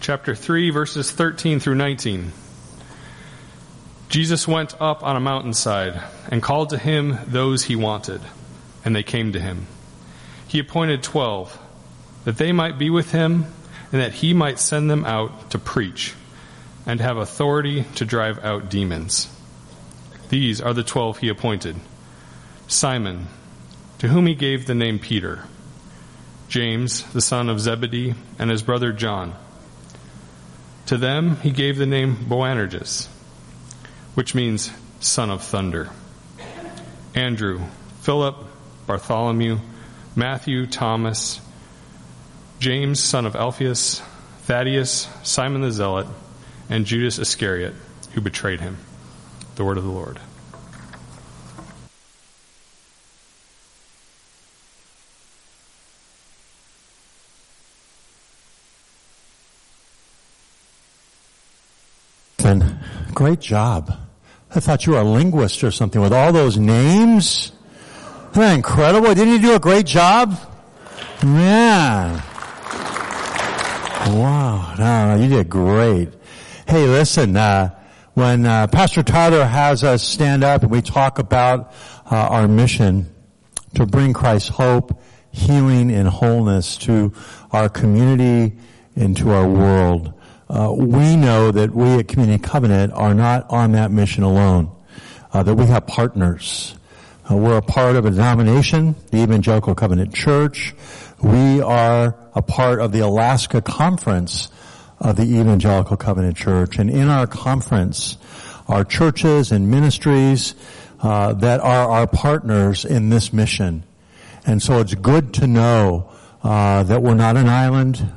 chapter 3 verses 13 through 19. Jesus went up on a mountainside and called to him those he wanted, and they came to him. He appointed twelve, that they might be with him, and that he might send them out to preach, and have authority to drive out demons. These are the twelve he appointed. Simon, to whom he gave the name Peter, James, the son of Zebedee, and his brother John. To them he gave the name Boanerges, which means son of thunder. Andrew, Philip, Bartholomew, Matthew, Thomas, James, son of Alphaeus, Thaddeus, Simon the Zealot, and Judas Iscariot, who betrayed him. The word of the Lord. Great job. I thought you were a linguist or something with all those names. Isn't that incredible? Didn't you do a great job? Yeah. Wow. No, no, you did great. Hey, listen, uh, when uh, Pastor Tyler has us stand up and we talk about uh, our mission to bring Christ's hope, healing, and wholeness to our community and to our world, uh, we know that we at Community Covenant are not on that mission alone. Uh, that we have partners. Uh, we're a part of a denomination, the Evangelical Covenant Church. We are a part of the Alaska Conference of the Evangelical Covenant Church, and in our conference are churches and ministries uh, that are our partners in this mission. And so it's good to know uh, that we're not an island.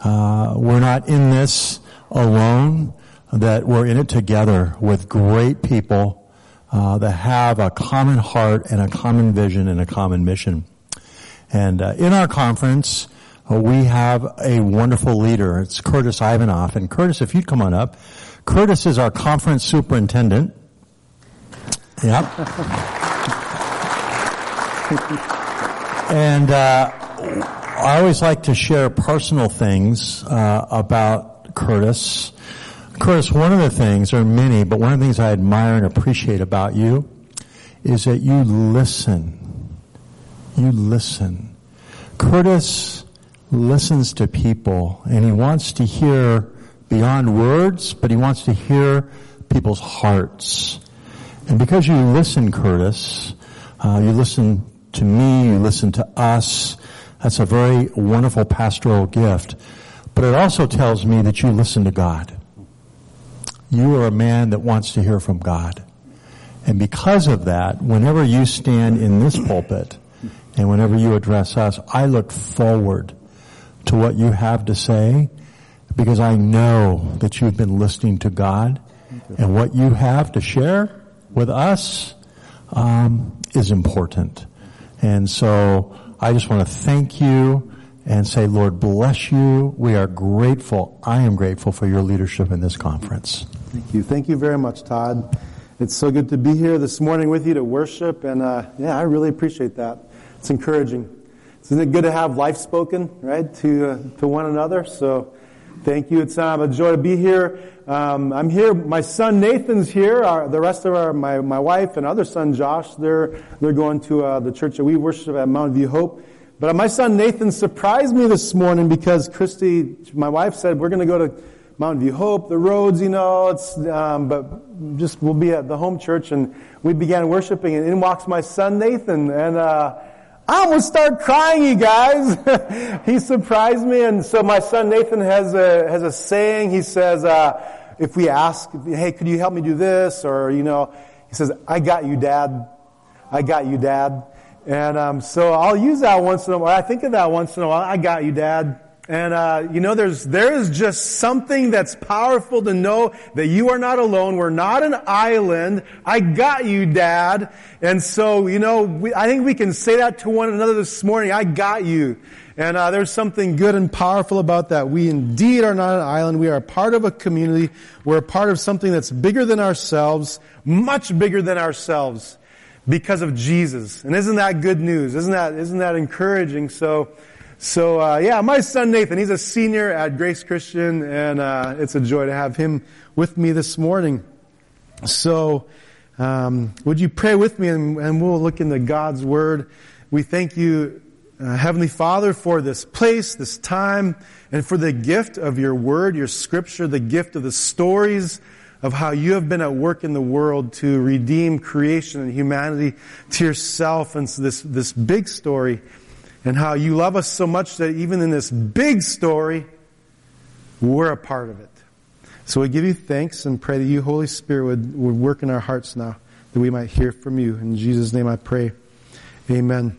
Uh, we're not in this alone, that we're in it together with great people uh, that have a common heart and a common vision and a common mission. And uh, in our conference, uh, we have a wonderful leader. It's Curtis Ivanoff. And Curtis, if you'd come on up. Curtis is our conference superintendent. Yep. and uh, I always like to share personal things uh, about Curtis. Curtis, one of the things, are many, but one of the things I admire and appreciate about you is that you listen. You listen. Curtis listens to people and he wants to hear beyond words, but he wants to hear people's hearts. And because you listen, Curtis, uh, you listen to me, you listen to us, that's a very wonderful pastoral gift. But it also tells me that you listen to God. You are a man that wants to hear from God. And because of that, whenever you stand in this pulpit and whenever you address us, I look forward to what you have to say because I know that you've been listening to God and what you have to share with us um, is important. And so I just want to thank you and say, Lord, bless you. We are grateful. I am grateful for your leadership in this conference. Thank you. Thank you very much, Todd. It's so good to be here this morning with you to worship, and uh, yeah, I really appreciate that. It's encouraging. Isn't it good to have life spoken, right, to uh, to one another? So, thank you. It's uh, a joy to be here. Um, I'm here. My son Nathan's here. Our, the rest of our my my wife and other son Josh, they're they're going to uh, the church that we worship at Mount View Hope. But my son Nathan surprised me this morning because Christy, my wife, said we're going to go to Mount View Hope. The roads, you know, it's um, but just we'll be at the home church, and we began worshiping, and in walks my son Nathan, and. Uh, I almost start crying, you guys. he surprised me, and so my son Nathan has a has a saying. He says, uh, if we ask, hey, could you help me do this? Or, you know, he says, I got you, dad. I got you, dad. And um, so I'll use that once in a while. I think of that once in a while. I got you, dad. And uh, you know, there's there is just something that's powerful to know that you are not alone. We're not an island. I got you, Dad. And so, you know, we, I think we can say that to one another this morning. I got you. And uh, there's something good and powerful about that. We indeed are not an island. We are part of a community. We're a part of something that's bigger than ourselves, much bigger than ourselves, because of Jesus. And isn't that good news? Isn't that isn't that encouraging? So. So uh, yeah, my son Nathan, he's a senior at Grace Christian, and uh, it's a joy to have him with me this morning. So, um, would you pray with me, and, and, we'll look into God's Word. We thank you, uh, Heavenly Father, for this place, this time, and for the gift of your Word, your Scripture, the gift of the stories of how you have been at work in the world to redeem creation and humanity to yourself, and so this this big story and how you love us so much that even in this big story, we're a part of it. So we give you thanks and pray that you, Holy Spirit, would, would work in our hearts now, that we might hear from you. In Jesus' name I pray. Amen.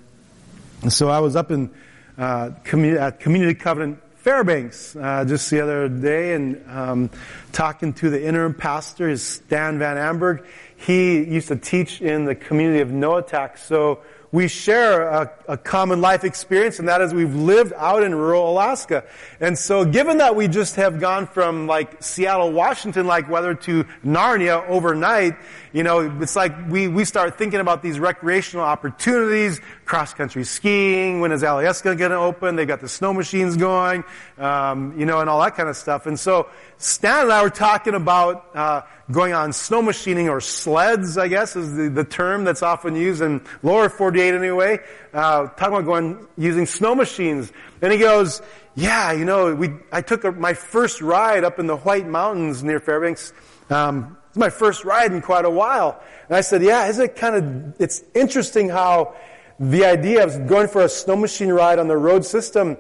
And so I was up in, uh, community, at Community Covenant Fairbanks uh, just the other day and um, talking to the interim pastor, is Stan Van Amberg. He used to teach in the community of Noatak, so we share a, a, common life experience, and that is we've lived out in rural Alaska. And so given that we just have gone from like Seattle, Washington like weather to Narnia overnight, you know, it's like we, we start thinking about these recreational opportunities, cross-country skiing, when is Alyeska going to open? They've got the snow machines going, um, you know, and all that kind of stuff. And so Stan and I were talking about, uh, going on snow machining or sleds, I guess is the, the term that's often used in lower 48 anyway, uh, talking about going, using snow machines. And he goes, yeah, you know, we, I took a, my first ride up in the White Mountains near Fairbanks. Um, it's my first ride in quite a while. And I said, yeah, isn't it kind of, it's interesting how the idea of going for a snow machine ride on the road system,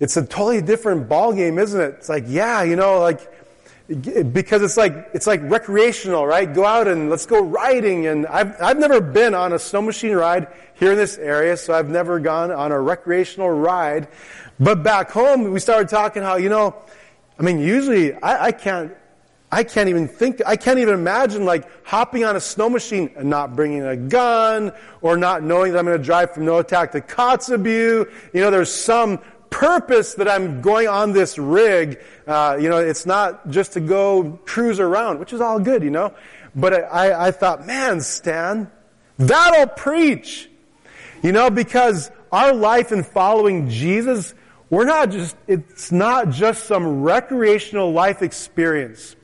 it's a totally different ball game, isn't it? It's like, yeah, you know, like, because it's like it's like recreational, right? Go out and let's go riding. And I've I've never been on a snow machine ride here in this area, so I've never gone on a recreational ride. But back home, we started talking how you know, I mean, usually I, I can't. I can't even think, I can't even imagine like hopping on a snow machine and not bringing a gun or not knowing that I'm going to drive from Noatak to Kotzebue. You know, there's some purpose that I'm going on this rig. Uh, you know, it's not just to go cruise around, which is all good, you know. But I, I thought, man, Stan, that'll preach. You know, because our life in following Jesus, we're not just, it's not just some recreational life experience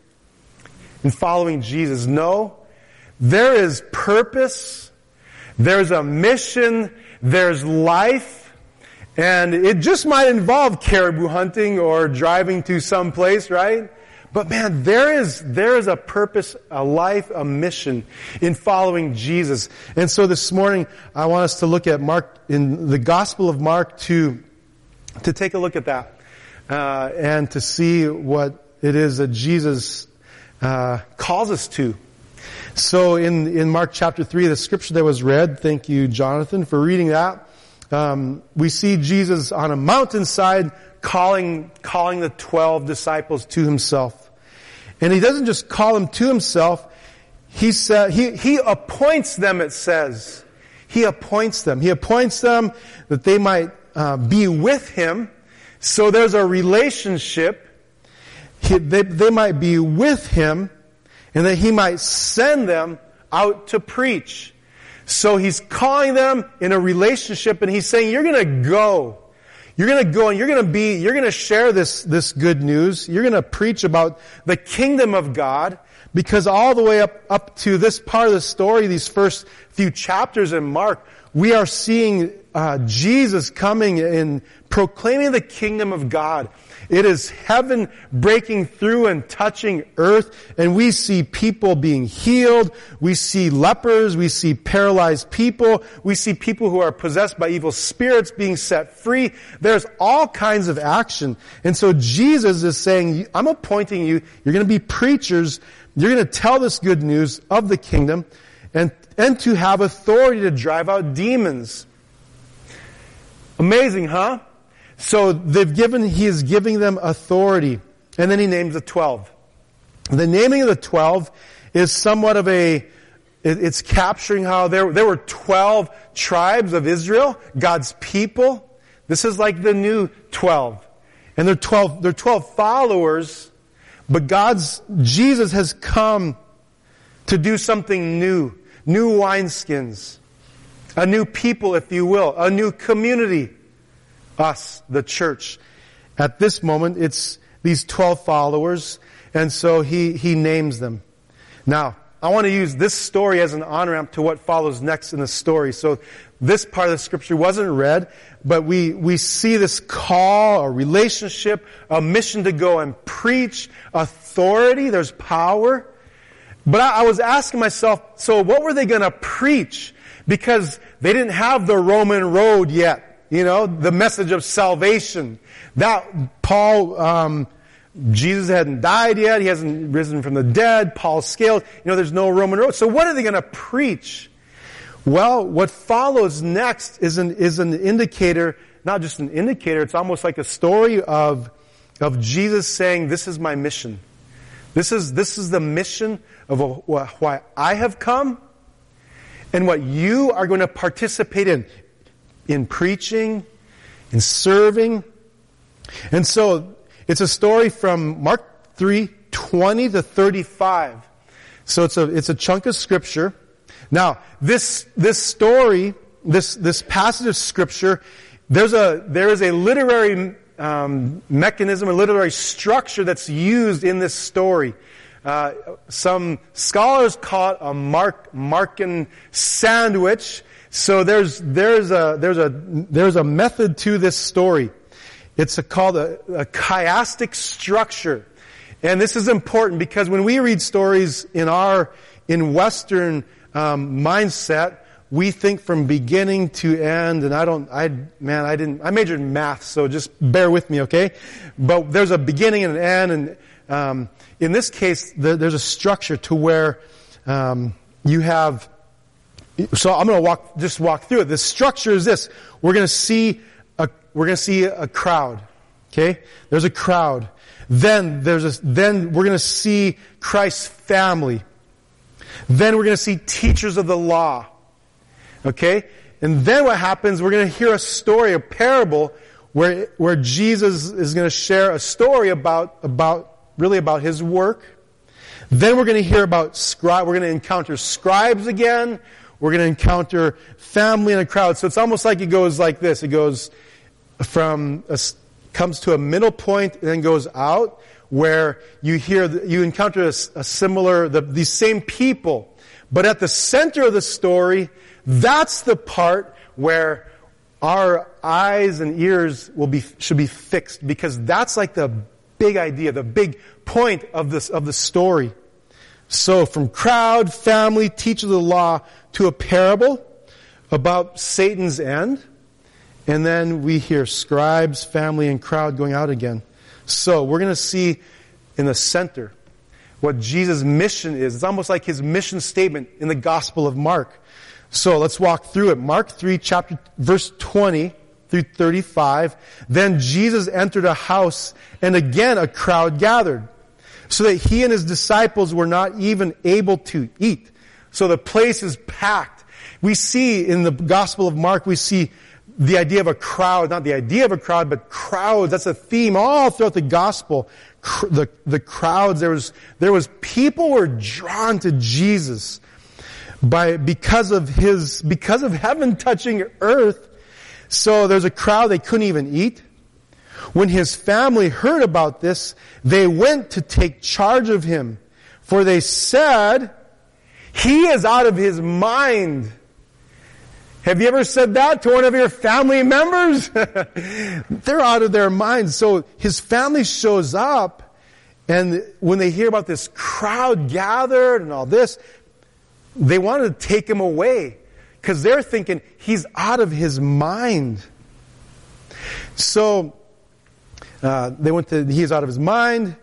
in following Jesus. No, there is purpose, there's a mission, there's life, and it just might involve caribou hunting or driving to some place, right? But man, there is, there is a purpose, a life, a mission in following Jesus. And so this morning, I want us to look at Mark, in the Gospel of Mark to, to take a look at that, uh, and to see what it is that Jesus, uh, calls us to. So in, in Mark chapter 3, the scripture that was read, thank you, Jonathan, for reading that um, we see Jesus on a mountainside calling calling the twelve disciples to himself, and he doesn't just call them to himself. He said he he appoints them. It says he appoints them. He appoints them that they might uh, be with him. So there's a relationship. He, they, they might be with him, and that he might send them out to preach. So he's calling them in a relationship and he's saying, you're gonna go. You're gonna go and you're gonna be, you're gonna share this, this good news. You're gonna preach about the kingdom of God because all the way up, up to this part of the story, these first few chapters in Mark, we are seeing uh, Jesus coming and proclaiming the kingdom of God. It is heaven breaking through and touching earth, and we see people being healed. We see lepers. We see paralyzed people. We see people who are possessed by evil spirits being set free. There's all kinds of action. And so Jesus is saying, I'm appointing you. You're going to be preachers. You're going to tell this good news of the kingdom and, and to have authority to drive out demons. Amazing, huh? So they've given, he is giving them authority. And then he names the 12. The naming of the 12 is somewhat of a, it's capturing how there, there were 12 tribes of Israel, God's people. This is like the new 12. And they're 12, they're 12 followers, but God's, Jesus has come to do something new. New wineskins. A new people, if you will. A new community. Us, the church. At this moment, it's these 12 followers, and so he, he names them. Now, I want to use this story as an on-ramp to what follows next in the story. So this part of the scripture wasn't read, but we, we see this call, a relationship, a mission to go and preach, authority, there's power. But I, I was asking myself, so what were they going to preach? Because they didn't have the Roman road yet, you know, the message of salvation. That Paul, um, Jesus hadn't died yet. He hasn't risen from the dead. Paul scaled. You know, there's no Roman road. So what are they going to preach? Well, what follows next is an, is an indicator, not just an indicator, it's almost like a story of, of Jesus saying, this is my mission. This is, this is the mission of why I have come and what you are going to participate in, in preaching, in serving. And so it's a story from Mark 3, 20 to 35. So it's a, it's a chunk of scripture. Now, this, this story, this, this passage of scripture, there's a, there is a literary um, mechanism, a literary structure that's used in this story. Uh, some scholars call it a Mark, Markan sandwich. So there's, there's a, there's a, there's a method to this story. It's a, called a, a chiastic structure. And this is important because when we read stories in our, in Western um, mindset, we think from beginning to end, and I don't, I, man, I didn't, I majored in math, so just bear with me, okay? But there's a beginning and an end, and um, in this case, the, there's a structure to where um, you have. So I'm going to walk, just walk through it. The structure is this: we're going to see a, we're going to see a crowd. Okay, there's a crowd. Then there's a, then we're going to see Christ's family. Then we're going to see teachers of the law. Okay? And then what happens, we're going to hear a story, a parable, where, where Jesus is going to share a story about, about, really about his work. Then we're going to hear about scribe, we're going to encounter scribes again. We're going to encounter family and a crowd. So it's almost like it goes like this. It goes from, a, comes to a middle point and then goes out where you hear, you encounter a, a similar, the, these same people. But at the center of the story, that's the part where our eyes and ears will be, should be fixed because that's like the big idea, the big point of this, of the story. So from crowd, family, teacher of the law to a parable about Satan's end. And then we hear scribes, family, and crowd going out again. So we're going to see in the center what Jesus' mission is. It's almost like his mission statement in the Gospel of Mark. So let's walk through it. Mark 3, chapter, verse 20 through 35. Then Jesus entered a house and again a crowd gathered so that he and his disciples were not even able to eat. So the place is packed. We see in the Gospel of Mark, we see the idea of a crowd, not the idea of a crowd, but crowds. That's a theme all throughout the gospel. The, the crowds, there was, there was people were drawn to Jesus by, because of his, because of heaven touching earth. So there's a crowd they couldn't even eat. When his family heard about this, they went to take charge of him. For they said, he is out of his mind. Have you ever said that to one of your family members? They're out of their minds. So his family shows up and when they hear about this crowd gathered and all this, they want to take him away because they're thinking he's out of his mind. So uh, they went to, he's out of his mind.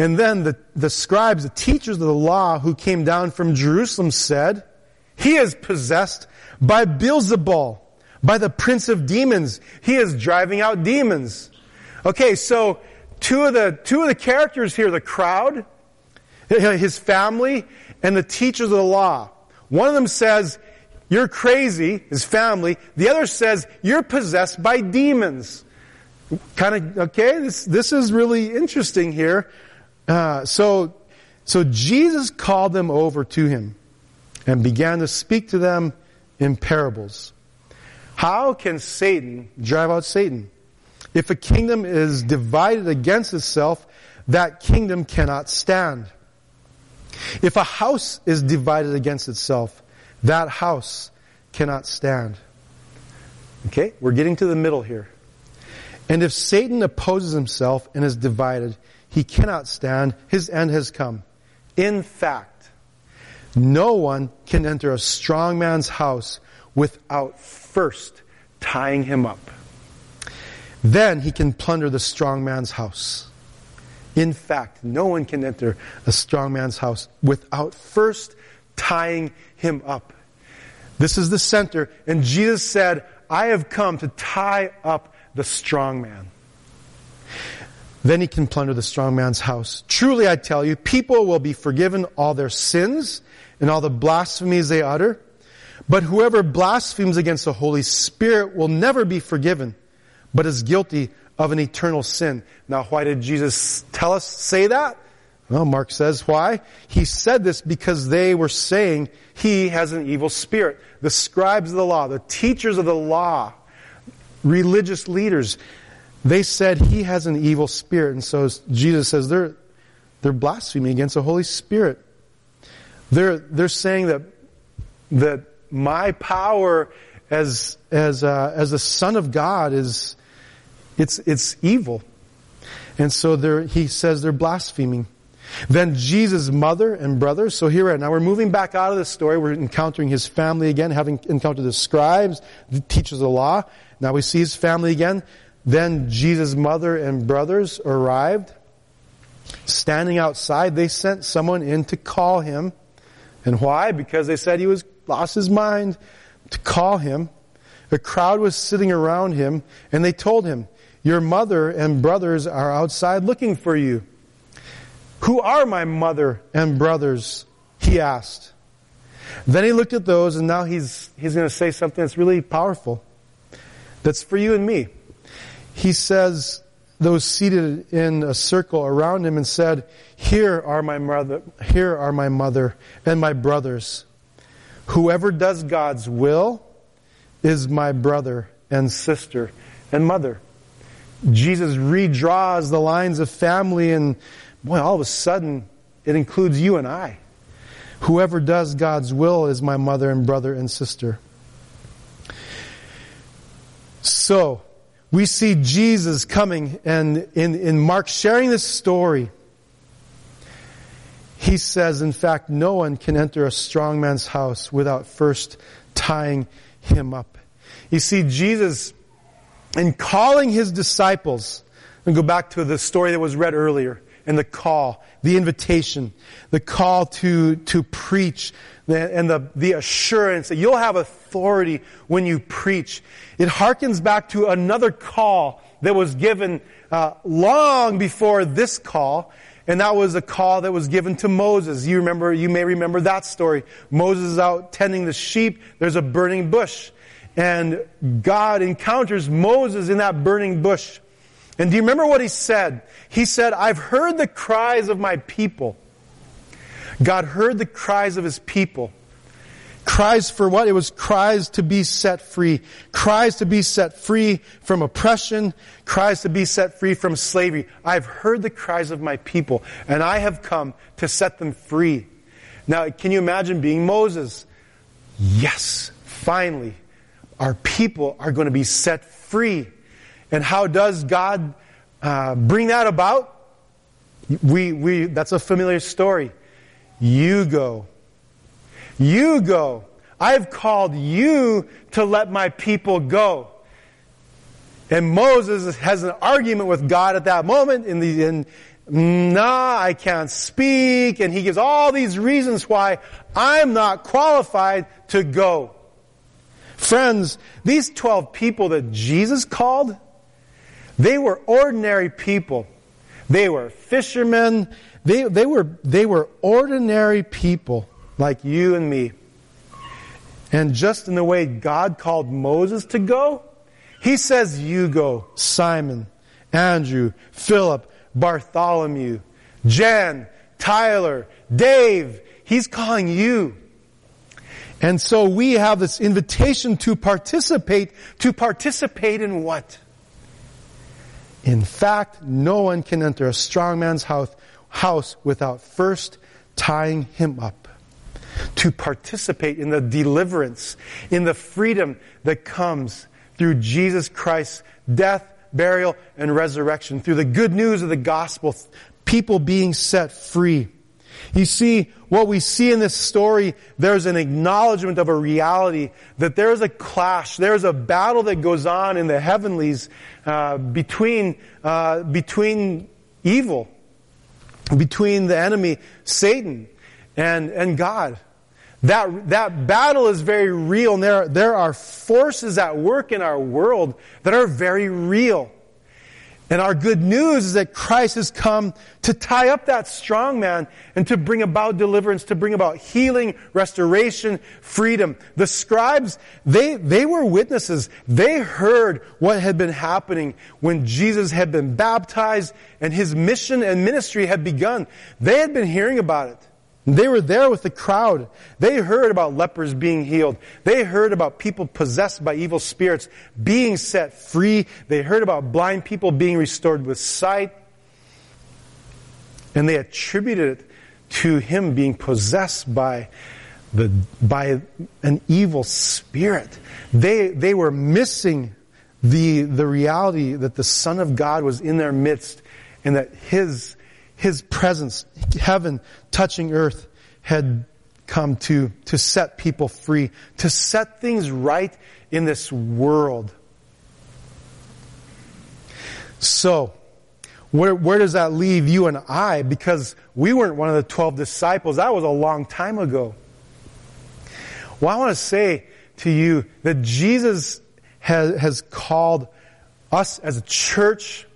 And then the, the scribes, the teachers of the law who came down from Jerusalem said, he is possessed by Beelzebul, by the prince of demons. He is driving out demons. Okay, so two of the, two of the characters here, the crowd, his family, and the teachers of the law. One of them says, you're crazy, his family. The other says, you're possessed by demons. Kind of, okay, this, this is really interesting here. Uh, so, so Jesus called them over to him and began to speak to them in parables. How can Satan drive out Satan? If a kingdom is divided against itself, that kingdom cannot stand. If a house is divided against itself, that house cannot stand. Okay, we're getting to the middle here. And if Satan opposes himself and is divided, he cannot stand. His end has come. In fact, no one can enter a strong man's house without first tying him up. Then he can plunder the strong man's house. In fact, no one can enter a strong man's house without first tying him up. This is the center. And Jesus said, I have come to tie up the strong man. Then he can plunder the strong man's house. Truly I tell you, people will be forgiven all their sins and all the blasphemies they utter. But whoever blasphemes against the Holy Spirit will never be forgiven, but is guilty of an eternal sin. Now why did Jesus tell us, say that? Well, Mark says why. He said this because they were saying he has an evil spirit. The scribes of the law, the teachers of the law, religious leaders, they said he has an evil spirit. And so Jesus says they're, they're blaspheming against the Holy Spirit. They're, they're saying that, that my power as, as, uh, as the Son of God is, it's, it's evil. And so he says they're blaspheming. Then Jesus' mother and brothers. So here we are. Now we're moving back out of the story. We're encountering his family again, having encountered the scribes, the teachers of the law. Now we see his family again. Then Jesus' mother and brothers arrived. Standing outside, they sent someone in to call him. And why? Because they said he was lost his mind to call him. The crowd was sitting around him and they told him, your mother and brothers are outside looking for you. Who are my mother and brothers? He asked. Then he looked at those and now he's, he's going to say something that's really powerful. That's for you and me. He says, those seated in a circle around him and said, here are my mother, here are my mother and my brothers. Whoever does God's will is my brother and sister and mother. Jesus redraws the lines of family and boy, all of a sudden it includes you and I. Whoever does God's will is my mother and brother and sister. So, we see Jesus coming and in, in Mark sharing this story, he says, in fact, no one can enter a strong man's house without first tying him up. You see, Jesus in calling his disciples, and go back to the story that was read earlier, and the call, the invitation, the call to, to preach, and the, the assurance that you'll have authority when you preach. It harkens back to another call that was given uh, long before this call, and that was a call that was given to Moses. You remember, you may remember that story. Moses is out tending the sheep. There's a burning bush. And God encounters Moses in that burning bush. And do you remember what he said? He said, I've heard the cries of my people. God heard the cries of his people. Cries for what? It was cries to be set free. Cries to be set free from oppression. Cries to be set free from slavery. I've heard the cries of my people and I have come to set them free. Now, can you imagine being Moses? Yes, finally, our people are going to be set free. And how does God uh, bring that about? We, we, that's a familiar story. You go. You go. I've called you to let my people go. And Moses has an argument with God at that moment in the, in, nah, I can't speak. And he gives all these reasons why I'm not qualified to go. Friends, these 12 people that Jesus called, they were ordinary people. They were fishermen. They, they, were, they were ordinary people like you and me. And just in the way God called Moses to go, he says, You go, Simon, Andrew, Philip, Bartholomew, Jan, Tyler, Dave. He's calling you. And so we have this invitation to participate, to participate in what? In fact, no one can enter a strong man's house, house without first tying him up. To participate in the deliverance, in the freedom that comes through Jesus Christ's death, burial, and resurrection, through the good news of the gospel, people being set free. You see, what we see in this story, there's an acknowledgement of a reality that there's a clash, there's a battle that goes on in the heavenlies uh, between uh, between evil, between the enemy, Satan, and and God. That, that battle is very real, and there, there are forces at work in our world that are very real. And our good news is that Christ has come to tie up that strong man and to bring about deliverance, to bring about healing, restoration, freedom. The scribes, they, they were witnesses. They heard what had been happening when Jesus had been baptized and his mission and ministry had begun. They had been hearing about it. They were there with the crowd. They heard about lepers being healed. They heard about people possessed by evil spirits being set free. They heard about blind people being restored with sight. And they attributed it to him being possessed by the, by an evil spirit. They, they were missing the, the reality that the Son of God was in their midst and that his his presence, heaven touching earth, had come to, to set people free, to set things right in this world. So, where, where does that leave you and I? Because we weren't one of the 12 disciples. That was a long time ago. Well, I want to say to you that Jesus has, has called us as a church.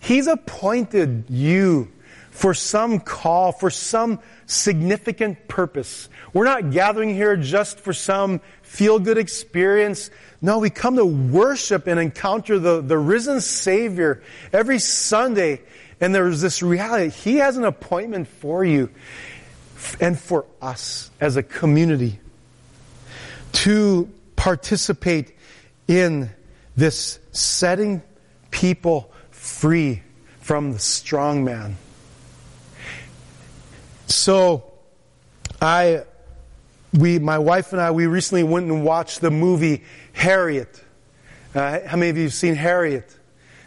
He's appointed you for some call, for some significant purpose. We're not gathering here just for some feel good experience. No, we come to worship and encounter the, the risen Savior every Sunday. And there's this reality. He has an appointment for you and for us as a community to participate in this setting people free from the strong man. So, I, we, my wife and I, we recently went and watched the movie Harriet. Uh, how many of you have seen Harriet?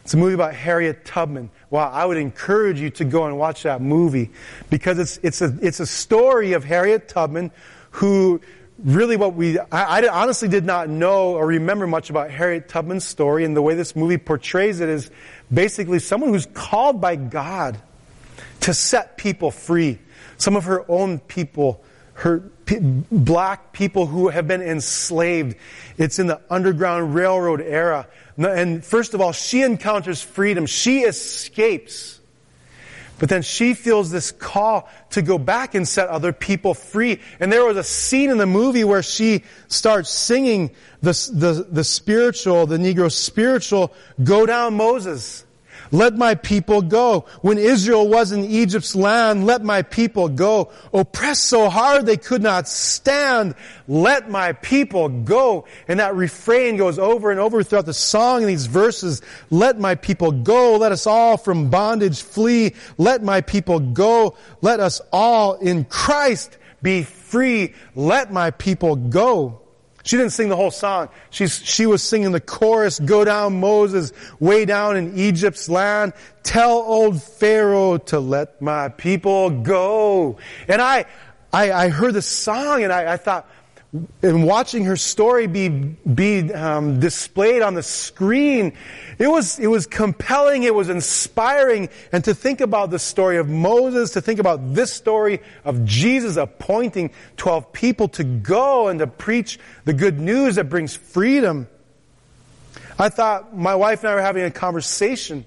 It's a movie about Harriet Tubman. Wow, I would encourage you to go and watch that movie because it's, it's a, it's a story of Harriet Tubman who really what we, I, I honestly did not know or remember much about Harriet Tubman's story and the way this movie portrays it is basically someone who's called by God to set people free some of her own people, her black people who have been enslaved. It's in the Underground Railroad era. And first of all, she encounters freedom. She escapes. But then she feels this call to go back and set other people free. And there was a scene in the movie where she starts singing the, the, the spiritual, the Negro spiritual, Go Down Moses. Let my people go. When Israel was in Egypt's land, let my people go. Oppressed so hard they could not stand, let my people go. And that refrain goes over and over throughout the song in these verses. Let my people go. Let us all from bondage flee. Let my people go. Let us all in Christ be free. Let my people go. She didn't sing the whole song. She's, she was singing the chorus, go down Moses, way down in Egypt's land. Tell old Pharaoh to let my people go. And I, I, I heard the song and I, I thought, and watching her story be be um, displayed on the screen, it was it was compelling. It was inspiring, and to think about the story of Moses, to think about this story of Jesus appointing twelve people to go and to preach the good news that brings freedom. I thought my wife and I were having a conversation.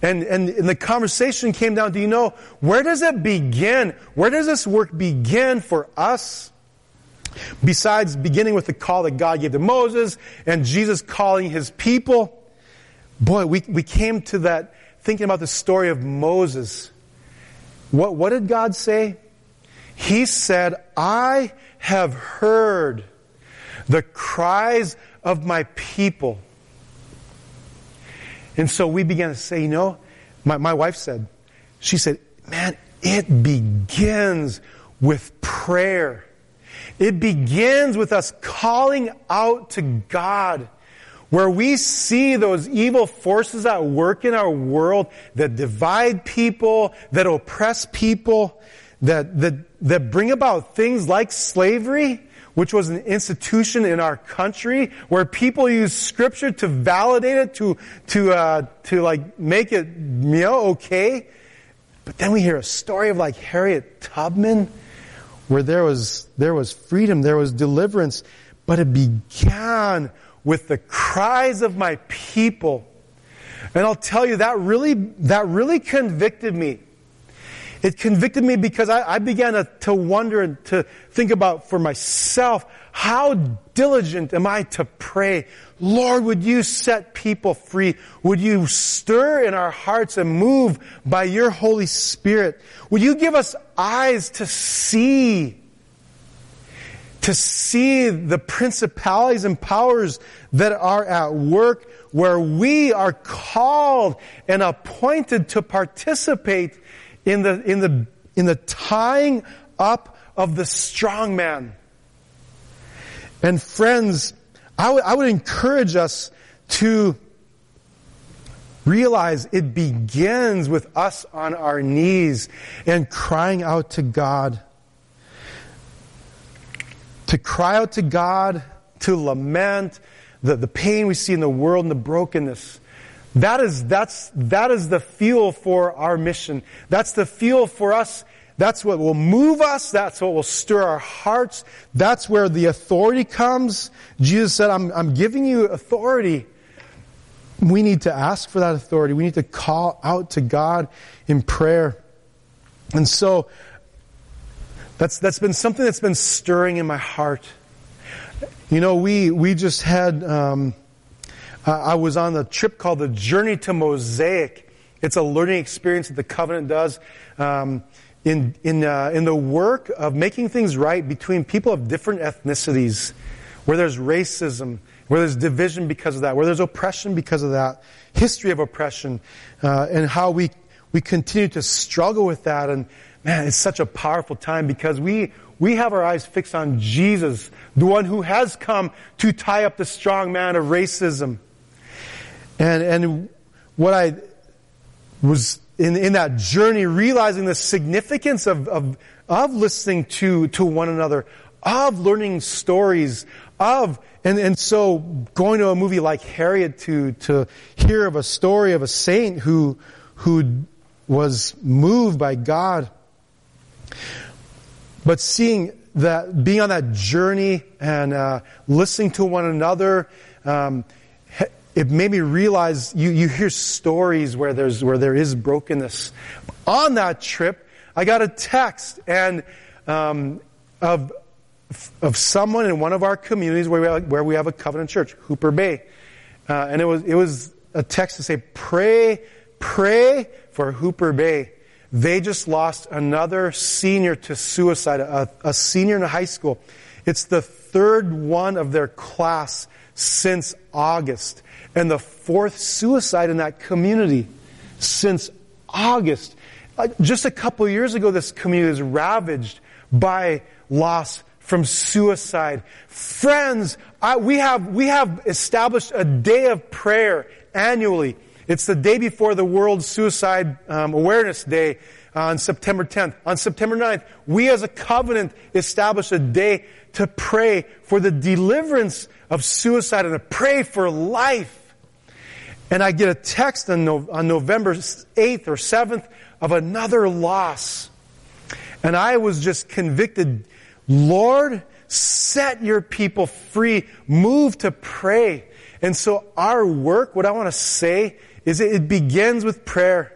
And, and, and the conversation came down, do you know, where does it begin? Where does this work begin for us? Besides beginning with the call that God gave to Moses and Jesus calling his people, boy, we, we came to that thinking about the story of Moses. What, what did God say? He said, I have heard the cries of my people. And so we began to say, you know, my, my wife said, she said, man, it begins with prayer. It begins with us calling out to God where we see those evil forces at work in our world that divide people, that oppress people, that, that, that bring about things like slavery, which was an institution in our country where people use scripture to validate it, to, to, uh, to like make it, you know, okay. But then we hear a story of like Harriet Tubman, where there was, there was freedom, there was deliverance, but it began with the cries of my people. And I'll tell you, that really, that really convicted me. It convicted me because I, I began to, to wonder and to think about for myself, how diligent am I to pray? Lord, would you set people free? Would you stir in our hearts and move by your Holy Spirit? Would you give us eyes to see, to see the principalities and powers that are at work where we are called and appointed to participate in the, in the, in the tying up of the strong man. And friends, I would, would encourage us to realize it begins with us on our knees and crying out to God. To cry out to God, to lament the, the pain we see in the world and the brokenness. That is, that's, that is the fuel for our mission. That's the fuel for us. That's what will move us. That's what will stir our hearts. That's where the authority comes. Jesus said, I'm, I'm giving you authority. We need to ask for that authority. We need to call out to God in prayer. And so, that's, that's been something that's been stirring in my heart. You know, we, we just had, um, I was on a trip called the Journey to Mosaic. It's a learning experience that the covenant does um, in in uh, in the work of making things right between people of different ethnicities, where there's racism, where there's division because of that, where there's oppression because of that, history of oppression, uh, and how we we continue to struggle with that. And man, it's such a powerful time because we we have our eyes fixed on Jesus, the one who has come to tie up the strong man of racism. And, and what I was in, in that journey, realizing the significance of, of, of listening to, to one another, of learning stories, of, and, and so going to a movie like Harriet to, to hear of a story of a saint who, who was moved by God. But seeing that, being on that journey and uh, listening to one another, um, it made me realize you, you hear stories where there's where there is brokenness. On that trip, I got a text and um, of of someone in one of our communities where we have, where we have a covenant church, Hooper Bay, uh, and it was it was a text to say pray pray for Hooper Bay. They just lost another senior to suicide, a, a senior in high school. It's the third one of their class since August and the fourth suicide in that community since August. Uh, just a couple years ago, this community was ravaged by loss from suicide. Friends, I, we have, we have established a day of prayer annually. It's the day before the World Suicide um, Awareness Day on September 10th. On September 9th, we as a covenant established a day to pray for the deliverance of suicide and to pray for life. And I get a text on, no, on November 8th or 7th of another loss. And I was just convicted, Lord, set your people free. Move to pray. And so our work, what I want to say is it begins with prayer.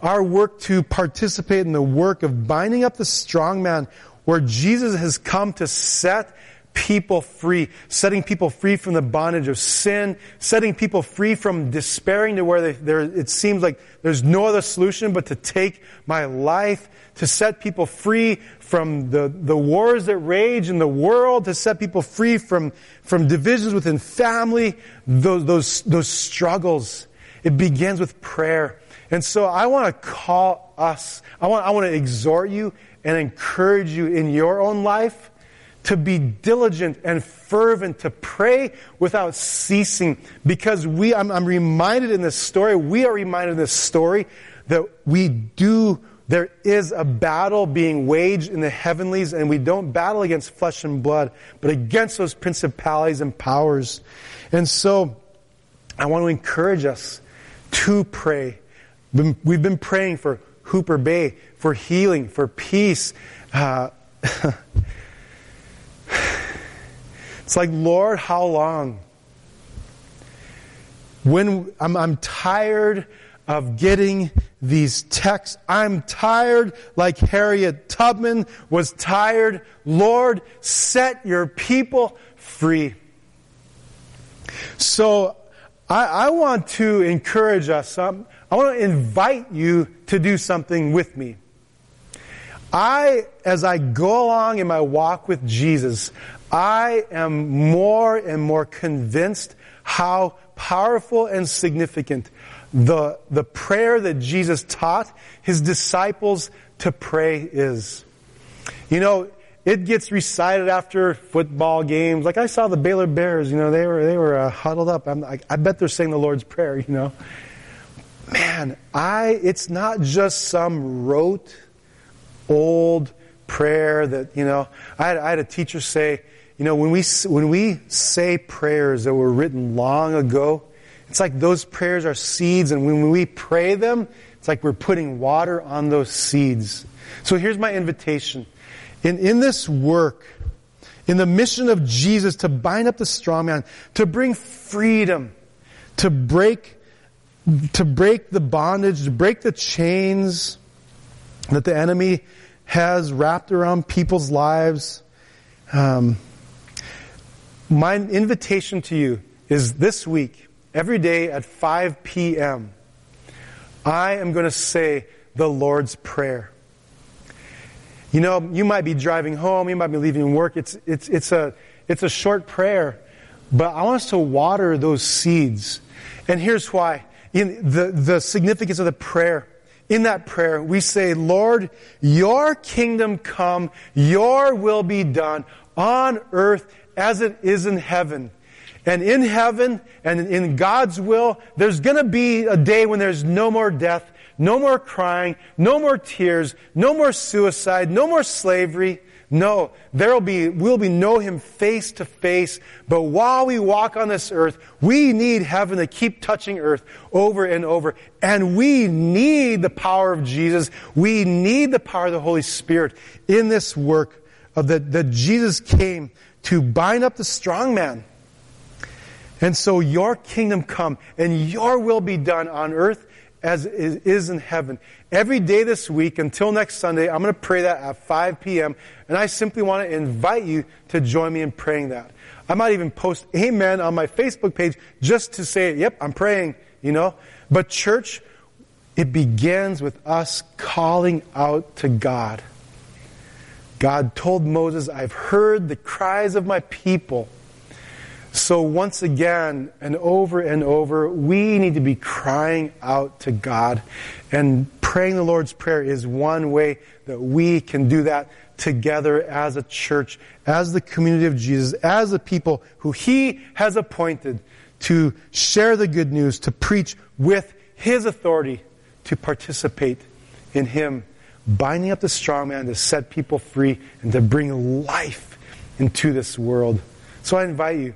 Our work to participate in the work of binding up the strong man where Jesus has come to set people free, setting people free from the bondage of sin, setting people free from despairing to where they, it seems like there's no other solution but to take my life, to set people free from the, the wars that rage in the world, to set people free from, from divisions within family, those, those, those struggles. It begins with prayer. And so I want to call us, I want, I want to exhort you and encourage you in your own life to be diligent and fervent, to pray without ceasing. Because we, I'm, I'm reminded in this story, we are reminded in this story that we do there is a battle being waged in the heavenlies, and we don't battle against flesh and blood, but against those principalities and powers. And so, I want to encourage us to pray. We've been praying for Hooper Bay, for healing, for peace. Uh, it's like, Lord, how long? When I'm, I'm tired of getting these texts. I'm tired like Harriet Tubman was tired. Lord, set your people free. So I, I want to encourage us. Um, I want to invite you to do something with me. I, as I go along in my walk with Jesus, I am more and more convinced how powerful and significant the, the prayer that Jesus taught his disciples to pray is. You know, it gets recited after football games. Like I saw the Baylor Bears, you know, they were, they were uh, huddled up. I'm, I bet they're saying the Lord's Prayer, you know. Man, I, it's not just some rote, old prayer that, you know, I I had a teacher say, you know, when we, when we say prayers that were written long ago, it's like those prayers are seeds, and when we pray them, it's like we're putting water on those seeds. So here's my invitation. In, in this work, in the mission of Jesus to bind up the strong man, to bring freedom, to break, to break the bondage, to break the chains that the enemy has wrapped around people's lives. Um, my invitation to you is this week, every day at 5 p.m., I am going to say the Lord's Prayer. You know, you might be driving home, you might be leaving work. It's, it's, it's, a, it's a short prayer, but I want us to water those seeds. And here's why. In the, the significance of the prayer. In that prayer, we say, Lord, your kingdom come, your will be done on earth as it is in heaven. And in heaven and in God's will, there's going to be a day when there's no more death, no more crying, no more tears, no more suicide, no more slavery. No, there'll be, we'll be know Him face to face. But while we walk on this earth, we need heaven to keep touching earth over and over. And we need the power of Jesus. We need the power of the Holy Spirit in this work of that, that Jesus came to bind up the strong man and so your kingdom come and your will be done on earth as it is in heaven. Every day this week until next Sunday, I'm going to pray that at 5 p.m. And I simply want to invite you to join me in praying that. I might even post amen on my Facebook page just to say, yep, I'm praying, you know. But church, it begins with us calling out to God. God told Moses, I've heard the cries of my people. So once again and over and over, we need to be crying out to God. And praying the Lord's Prayer is one way that we can do that together as a church, as the community of Jesus, as the people who He has appointed to share the good news, to preach with His authority to participate in Him binding up the strong man to set people free and to bring life into this world. So I invite you,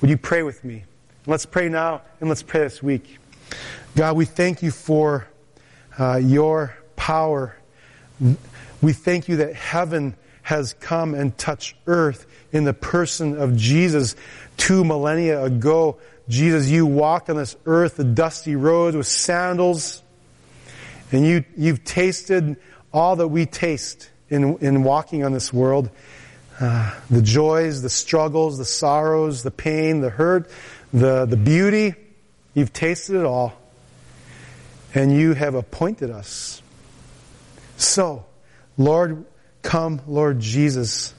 would you pray with me? Let's pray now and let's pray this week. God, we thank you for uh, your power. We thank you that heaven has come and touched earth in the person of Jesus two millennia ago. Jesus, you walked on this earth, the dusty roads with sandals, and you, you've tasted all that we taste in, in walking on this world. Uh, the joys, the struggles, the sorrows, the pain, the hurt, the, the beauty. You've tasted it all. And you have appointed us. So, Lord, come, Lord Jesus.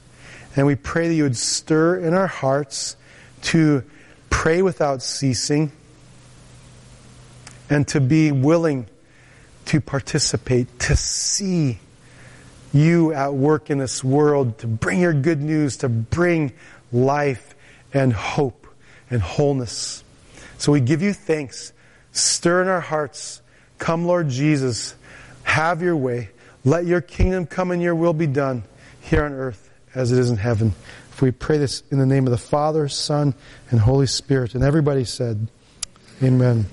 And we pray that you would stir in our hearts to pray without ceasing and to be willing to participate, to see you at work in this world, to bring your good news, to bring life and hope and wholeness. So we give you thanks. Stir in our hearts. Come, Lord Jesus. Have your way. Let your kingdom come and your will be done here on earth as it is in heaven. If we pray this in the name of the Father, Son, and Holy Spirit. And everybody said, Amen.